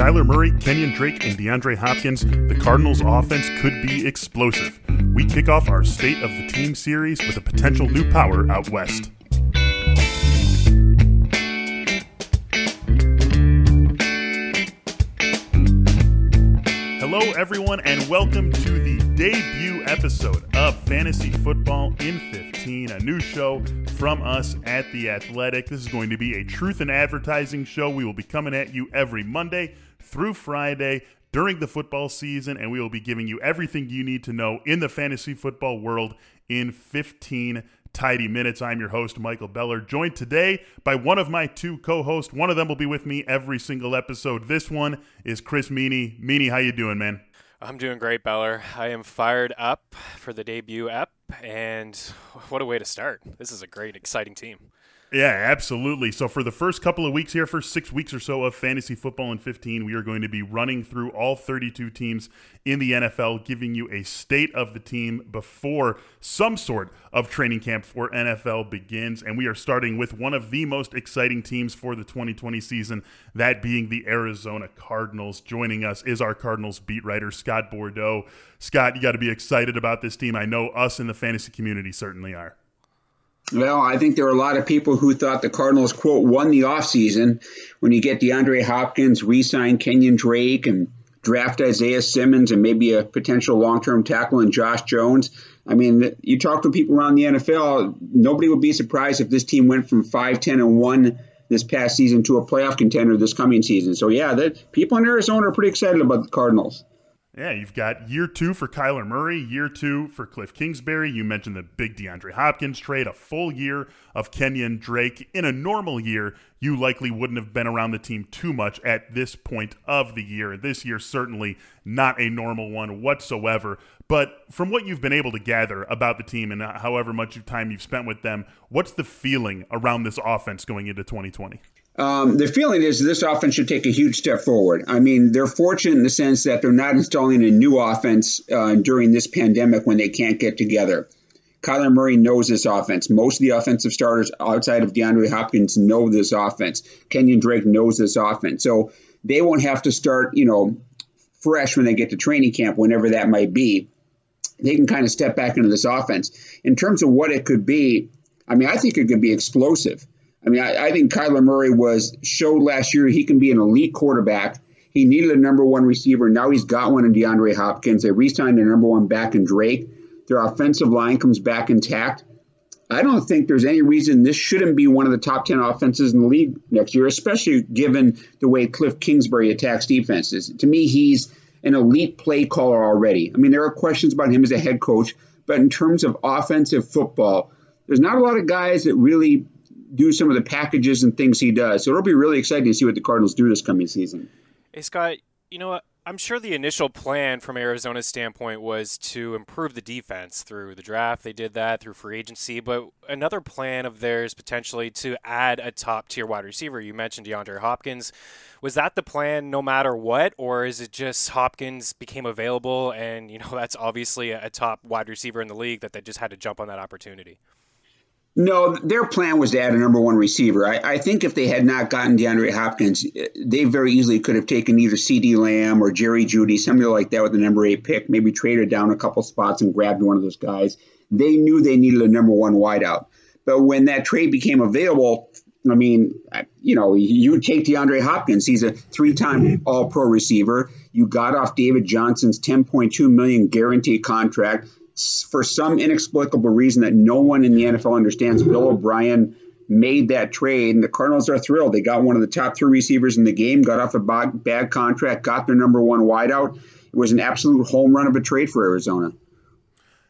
Kyler Murray, Kenyan Drake, and DeAndre Hopkins, the Cardinals' offense could be explosive. We kick off our State of the Team series with a potential new power out west. Hello, everyone, and welcome to the debut episode of Fantasy Football in 15, a new show from us at The Athletic. This is going to be a truth and advertising show. We will be coming at you every Monday through Friday during the football season, and we will be giving you everything you need to know in the fantasy football world in 15 tidy minutes. I'm your host, Michael Beller, joined today by one of my two co-hosts. One of them will be with me every single episode. This one is Chris Meaney. Meaney, how you doing, man? I'm doing great, Beller. I am fired up for the debut ep, and what a way to start. This is a great, exciting team. Yeah, absolutely. So, for the first couple of weeks here, first six weeks or so of fantasy football in 15, we are going to be running through all 32 teams in the NFL, giving you a state of the team before some sort of training camp for NFL begins. And we are starting with one of the most exciting teams for the 2020 season, that being the Arizona Cardinals. Joining us is our Cardinals beat writer, Scott Bordow. Scott, you got to be excited about this team. I know us in the fantasy community certainly are. Well, I think there are a lot of people who thought the Cardinals, quote, won the offseason when you get DeAndre Hopkins, re sign Kenyan Drake, and draft Isaiah Simmons and maybe a potential long term tackle in Josh Jones. I mean, you talk to people around the NFL, nobody would be surprised if this team went from 5 10 and 1 this past season to a playoff contender this coming season. So, yeah, people in Arizona are pretty excited about the Cardinals. Yeah, you've got year two for Kyler Murray, year two for Cliff Kingsbury. You mentioned the big DeAndre Hopkins trade, a full year of Kenyan Drake. In a normal year, you likely wouldn't have been around the team too much at this point of the year. This year, certainly not a normal one whatsoever. But from what you've been able to gather about the team and however much time you've spent with them, what's the feeling around this offense going into 2020? Um, the feeling is this offense should take a huge step forward. I mean, they're fortunate in the sense that they're not installing a new offense uh, during this pandemic when they can't get together. Kyler Murray knows this offense. Most of the offensive starters outside of DeAndre Hopkins know this offense. Kenyan Drake knows this offense. So they won't have to start, you know, fresh when they get to training camp, whenever that might be. They can kind of step back into this offense. In terms of what it could be, I mean, I think it could be explosive. I mean, I, I think Kyler Murray was showed last year he can be an elite quarterback. He needed a number one receiver. Now he's got one in DeAndre Hopkins. They re-signed a number one back in Drake. Their offensive line comes back intact. I don't think there's any reason this shouldn't be one of the top 10 offenses in the league next year, especially given the way Cliff Kingsbury attacks defenses. To me, he's an elite play caller already. I mean, there are questions about him as a head coach, but in terms of offensive football, there's not a lot of guys that really do some of the packages and things he does. So it'll be really exciting to see what the Cardinals do this coming season. Hey, Scott, you know what? I'm sure the initial plan from Arizona's standpoint was to improve the defense through the draft. They did that through free agency, but another plan of theirs potentially to add a top tier wide receiver. You mentioned DeAndre Hopkins. Was that the plan no matter what, or is it just Hopkins became available and, you know, that's obviously a top wide receiver in the league that they just had to jump on that opportunity? No, their plan was to add a number one receiver. I, I, think if they had not gotten DeAndre Hopkins, they very easily could have taken either CeeDee Lamb or Jerry Jeudy, somebody like that with the number eight pick, maybe traded down a couple spots and grabbed one of those guys. They knew they needed a number one wideout. But when that trade became available, I mean, you know, you take DeAndre Hopkins. He's a three-time All-Pro receiver. You got off David Johnson's 10.2 million guaranteed contract for some inexplicable reason that no one in the NFL understands, Bill O'Brien made that trade, and the Cardinals are thrilled. They got one of the top three receivers in the game, got off a bad contract, got their number one wideout. It was an absolute home run of a trade for Arizona.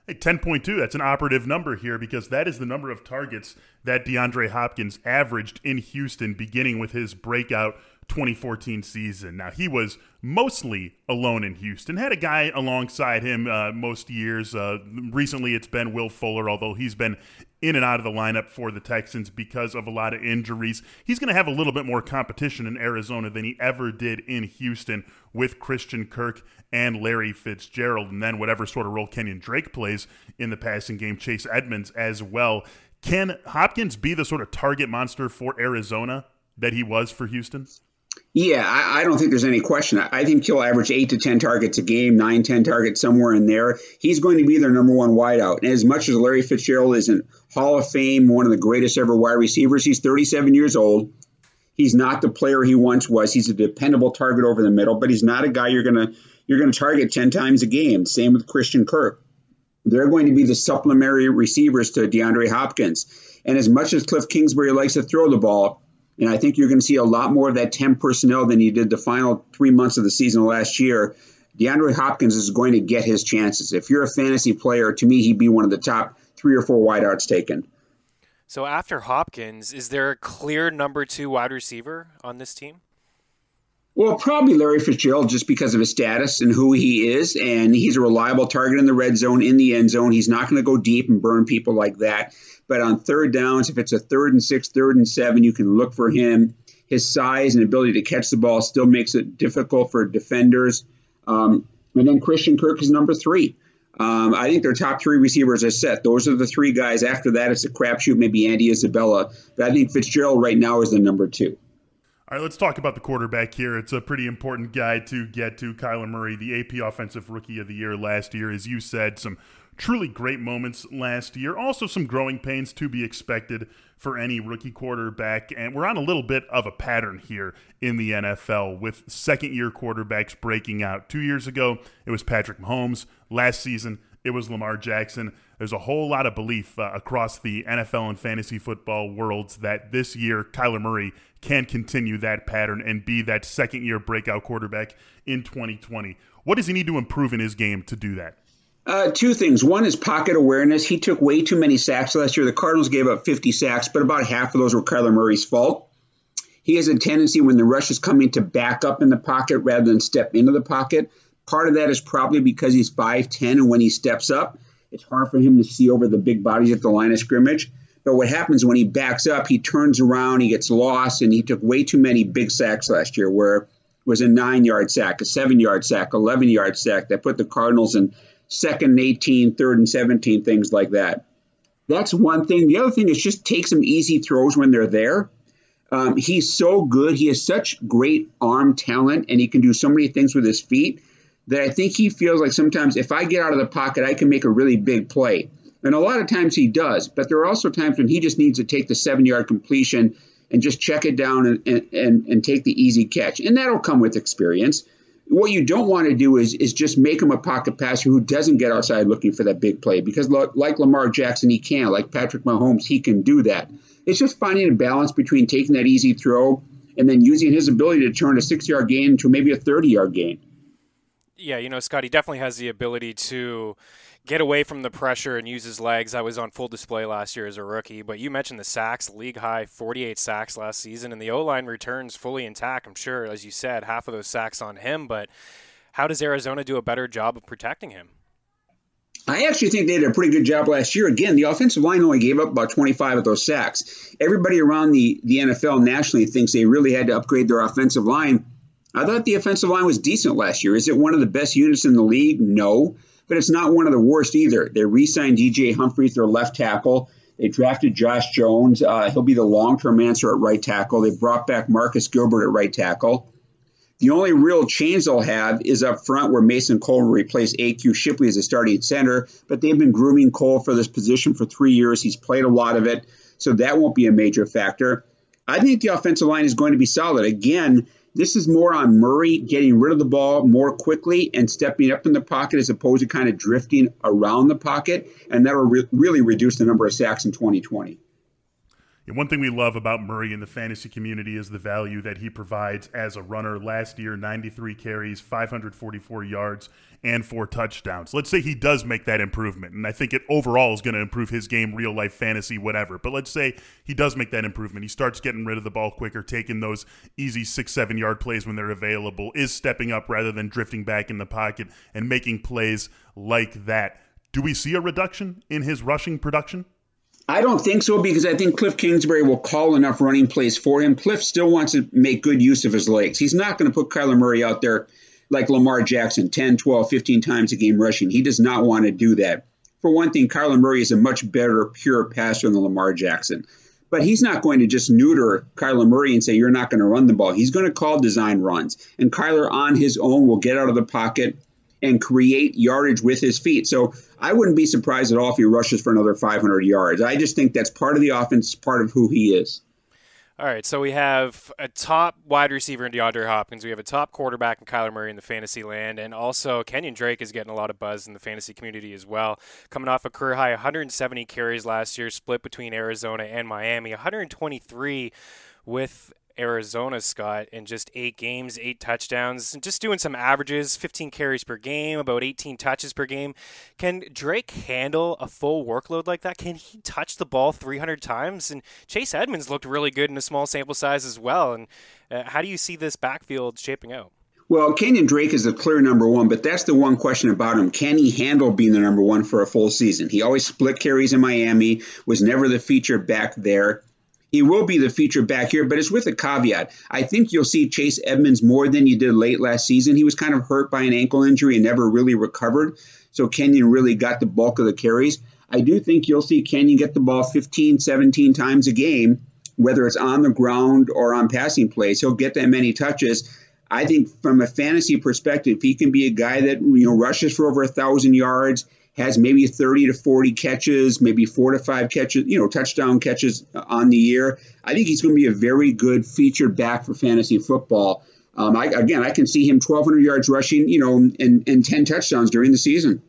Hey, 10.2, that's an operative number here because that is the number of targets that DeAndre Hopkins averaged in Houston beginning with his breakout 2014 season. Now, he was mostly alone in Houston, had a guy alongside him uh, most years. Uh, recently, it's been Will Fuller, although he's been in and out of the lineup for the Texans because of a lot of injuries. He's going to have a little bit more competition in Arizona than he ever did in Houston with Christian Kirk and Larry Fitzgerald, and then whatever sort of role Kenyan Drake plays in the passing game, Chase Edmonds as well. Can Hopkins be the sort of target monster for Arizona that he was for Houston? Yeah, I, I, don't think there's any question. I, I, think he'll average eight to 10 targets a game, nine, 10 targets somewhere in there. He's going to be their number one wideout. And as much as Larry Fitzgerald is an Hall of Fame, one of the greatest ever wide receivers, he's 37 years old. He's not the player he once was. He's a dependable target over the middle, but he's not a guy you're to you're to target 10 times a game. Same with Christian Kirk. They're going to be the supplementary receivers to DeAndre Hopkins. And as much as Cliff Kingsbury likes to throw the ball, and I think you're going to see a lot more of that 10 personnel than you did the final three months of the season last year. DeAndre Hopkins is going to get his chances. If you're a fantasy player, to me, he'd be one of the top three or four wideouts taken. So after Hopkins, is there a clear number two wide receiver on this team? Well, probably Larry Fitzgerald just because of his status and who he is. And he's a reliable target in the red zone, in the end zone. He's not going to go deep and burn people like that. But on third downs, if it's a third and six, third and seven, you can look for him. His size and ability to catch the ball still makes it difficult for defenders. Um, and then Christian Kirk is number three. Um, I think their top three receivers are set. Those are the three guys. After that, it's a crapshoot, maybe Andy Isabella. But I think Fitzgerald right now is the number two. All right, let's talk about the quarterback here. It's a pretty important guy to get to. Kyler Murray, the AP Offensive Rookie of the Year last year. As you said, some truly great moments last year. Also, some growing pains to be expected for any rookie quarterback. And we're on a little bit of a pattern here in the NFL with second year quarterbacks breaking out. Two years ago, it was Patrick Mahomes. Last season, it was Lamar Jackson. There's a whole lot of belief uh, across the NFL and fantasy football worlds that this year Kyler Murray can continue that pattern and be that second year breakout quarterback in 2020. What does he need to improve in his game to do that? Uh, two things. One is pocket awareness. He took way too many sacks last year. The Cardinals gave up 50 sacks, but about half of those were Kyler Murray's fault. He has a tendency when the rush is coming to back up in the pocket rather than step into the pocket. Part of that is probably because he's 5'10, and when he steps up, it's hard for him to see over the big bodies at the line of scrimmage. But what happens when he backs up, he turns around, he gets lost, and he took way too many big sacks last year where it was a nine yard sack, a seven yard sack, 11 yard sack that put the Cardinals in second and 18, third and 17, things like that. That's one thing. The other thing is just take some easy throws when they're there. Um, he's so good. He has such great arm talent, and he can do so many things with his feet that I think he feels like sometimes if I get out of the pocket, I can make a really big play. And a lot of times he does, but there are also times when he just needs to take the seven yard completion and just check it down and, and, and, take the easy catch. And that'll come with experience. What you don't want to do is, is just make him a pocket passer who doesn't get outside looking for that big play because, like Lamar Jackson, he can. Like Patrick Mahomes, he can do that. It's just finding a balance between taking that easy throw and then using his ability to turn a six yard gain into maybe a 30 yard gain. Yeah, you know, Scotty definitely has the ability to get away from the pressure and use his legs. I was on full display last year as a rookie, but you mentioned the sacks, league high 48 sacks last season, and the O line returns fully intact. I'm sure, as you said, half of those sacks on him, but how does Arizona do a better job of protecting him? I actually think they did a pretty good job last year. Again, the offensive line only gave up about 25 of those sacks. Everybody around the, the NFL nationally thinks they really had to upgrade their offensive line. I thought the offensive line was decent last year. Is it one of the best units in the league? No but it's not one of the worst either. They re signed DJ Humphries, their left tackle. They drafted Josh Jones. Uh, he'll be the long term answer at right tackle. They brought back Marcus Gilbert at right tackle. The only real change they'll have is up front where Mason Cole will replace AQ Shipley as a starting center, but they've been grooming Cole for this position for three years. He's played a lot of it, so that won't be a major factor. I think the offensive line is going to be solid. Again, this is more on Murray getting rid of the ball more quickly and stepping up in the pocket as opposed to kind of drifting around the pocket, and that'll re- really reduce the number of sacks in 2020. And one thing we love about Murray in the fantasy community is the value that he provides as a runner. Last year, 93 carries, 544 yards, and four touchdowns. Let's say he does make that improvement, and I think it overall is going to improve his game, real life fantasy, whatever. But let's say he does make that improvement. He starts getting rid of the ball quicker, taking those easy six, seven yard plays when they're available, is stepping up rather than drifting back in the pocket and making plays like that. Do we see a reduction in his rushing production? I don't think so because I think Cliff Kingsbury will call enough running plays for him. Cliff still wants to make good use of his legs. He's not going to put Kyler Murray out there like Lamar Jackson 10, 12, 15 times a game rushing. He does not want to do that. For one thing, Kyler Murray is a much better pure passer than Lamar Jackson. But he's not going to just neuter Kyler Murray and say, you're not going to run the ball. He's going to call design runs. And Kyler on his own will get out of the pocket and create yardage with his feet. So I wouldn't be surprised at all if he rushes for another 500 yards. I just think that's part of the offense, part of who he is. All right, so we have a top wide receiver in DeAndre Hopkins. We have a top quarterback in Kyler Murray in the fantasy land, and also Kenyan Drake is getting a lot of buzz in the fantasy community as well. Coming off a career high 170 carries last year, split between Arizona and Miami, 123 with Arizona, Scott, in just eight games, eight touchdowns, and just doing some averages 15 carries per game, about 18 touches per game. Can Drake handle a full workload like that? Can he touch the ball 300 times? And Chase Edmonds looked really good in a small sample size as well. And uh, how do you see this backfield shaping out? Well, Kenyan Drake is the clear number one, but that's the one question about him. Can he handle being the number one for a full season? He always split carries in Miami, was never the feature back there. He will be the feature back here, but it's with a caveat. I think you'll see Chase Edmonds more than you did late last season. He was kind of hurt by an ankle injury and never really recovered. So Kenyan really got the bulk of the carries. I do think you'll see Kenyan get the ball 15, 17 times a game, whether it's on the ground or on passing plays. He'll get that many touches. I think from a fantasy perspective, he can be a guy that you know rushes for over a thousand yards has maybe 30 to 40 catches, maybe four to five catches, you know, touchdown catches on the year. I think he's going to be a very good featured back for fantasy football. Um, I, again, I can see him 1,200 yards rushing, you know, and, and 10 touchdowns during the season.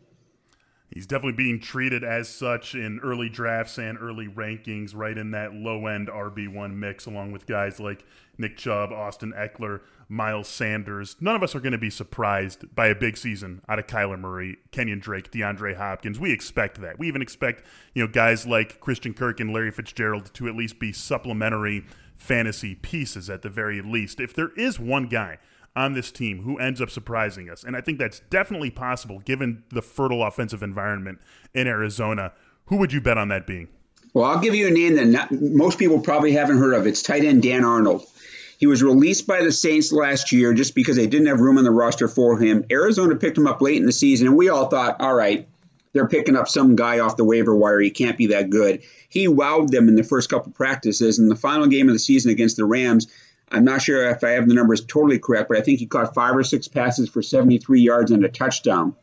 He's definitely being treated as such in early drafts and early rankings, right in that low end RB1 mix, along with guys like Nick Chubb, Austin Ekeler, Miles Sanders. None of us are going to be surprised by a big season out of Kyler Murray, Kenyan Drake, DeAndre Hopkins. We expect that. We even expect, you know, guys like Christian Kirk and Larry Fitzgerald to at least be supplementary fantasy pieces at the very least. If there is one guy on this team who ends up surprising us, and I think that's definitely possible given the fertile offensive environment in Arizona, who would you bet on that being? Well, I'll give you a name that not, most people probably haven't heard of. It's tight end Dan Arnold. He was released by the Saints last year just because they didn't have room on the roster for him. Arizona picked him up late in the season, and we all thought, all right, they're picking up some guy off the waiver wire. He can't be that good. He wowed them in the first couple practices. In the final game of the season against the Rams, I'm not sure if I have the numbers totally correct, but I think he caught five or six passes for 73 yards and a touchdown.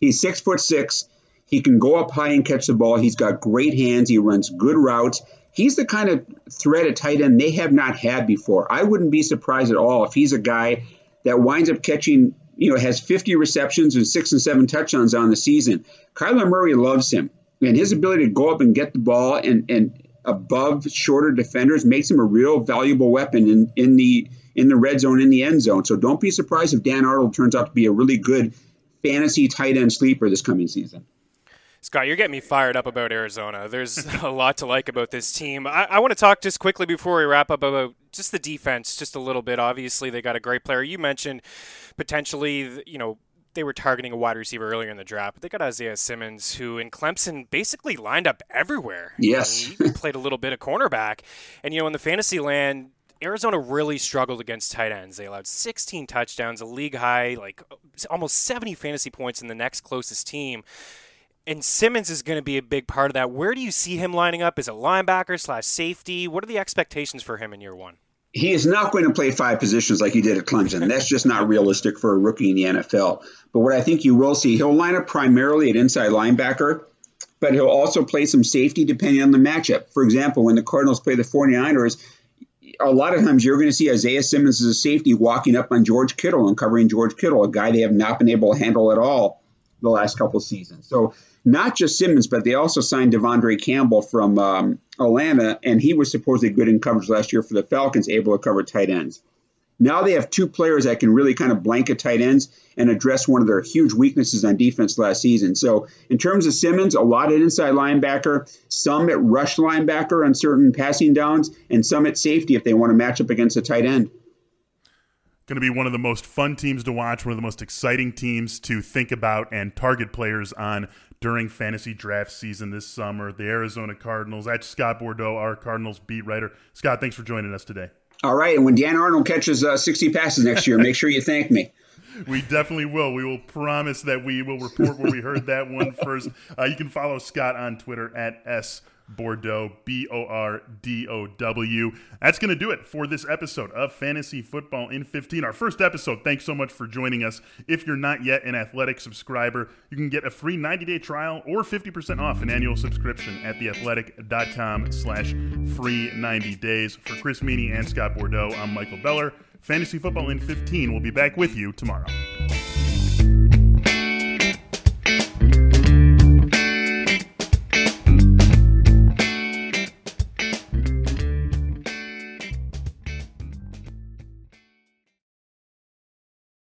He's six foot six. He can go up high and catch the ball. He's got great hands. He runs good routes he's the kind of threat at tight end they have not had before. I wouldn't be surprised at all if he's a guy that winds up catching, you know, has 50 receptions and six and seven touchdowns on the season. Kyler Murray loves him, and his ability to go up and get the ball and and above shorter defenders makes him a real valuable weapon in, in the in the red zone in the end zone. So don't be surprised if Dan Arnold turns out to be a really good fantasy tight end sleeper this coming season. Scott, you're getting me fired up about Arizona. There's a lot to like about this team. I, I, want to talk just quickly before we wrap up about just the defense, just a little bit. Obviously, they got a great player. You mentioned potentially, you know, they were targeting a wide receiver earlier in the draft, but they got Isaiah Simmons, who in Clemson basically lined up everywhere. Yes, he played a little bit of cornerback, and you know, in the fantasy land, Arizona really struggled against tight ends. They allowed 16 touchdowns, a league high, like almost 70 fantasy points in the next closest team and Simmons is going to be a big part of that. Where do you see him lining up? Is a linebacker slash safety? What are the expectations for him in year one? He is not going to play five positions like he did at Clemson. That's just not realistic for a rookie in the NFL. But what I think you will see, he'll line up primarily at inside linebacker, but he'll also play some safety depending on the matchup. For example, when the Cardinals play the 49ers, a lot of times you're going to see Isaiah Simmons as a safety walking up on George Kittle and covering George Kittle, a guy they have not been able to handle at all the last couple seasons. So not just Simmons, but they also signed De'Vondre Campbell from um, Atlanta, and he was supposedly good in coverage last year for the Falcons, able to cover tight ends. Now they have two players that can really kind of blanket tight ends and address one of their huge weaknesses on defense last season. So, in terms of Simmons, a lot at inside linebacker, some at rush linebacker on certain passing downs, and some at safety if they want to match up against a tight end going to be one of the most fun teams to watch, one of the most exciting teams to think about and target players on during fantasy draft season this summer. The Arizona Cardinals. That's Scott Bordow, our Cardinals beat writer. Scott, thanks for joining us today. All right. And when Dan Arnold catches uh, 60 passes next year, make sure you thank me. We definitely will. We will promise that we will report where we heard that one first. Uh, you can follow Scott on Twitter at S Bordow, B O R D O W. That's going to do it for this episode of Fantasy Football in 15, our first episode. Thanks so much for joining us. If you're not yet an athletic subscriber, you can get a free 90 day trial or 50% off an annual subscription at theathletic.com slash free 90 days. For Chris Meaney and Scott Bordow, I'm Michael Beller. Fantasy Football in 15 will be back with you tomorrow.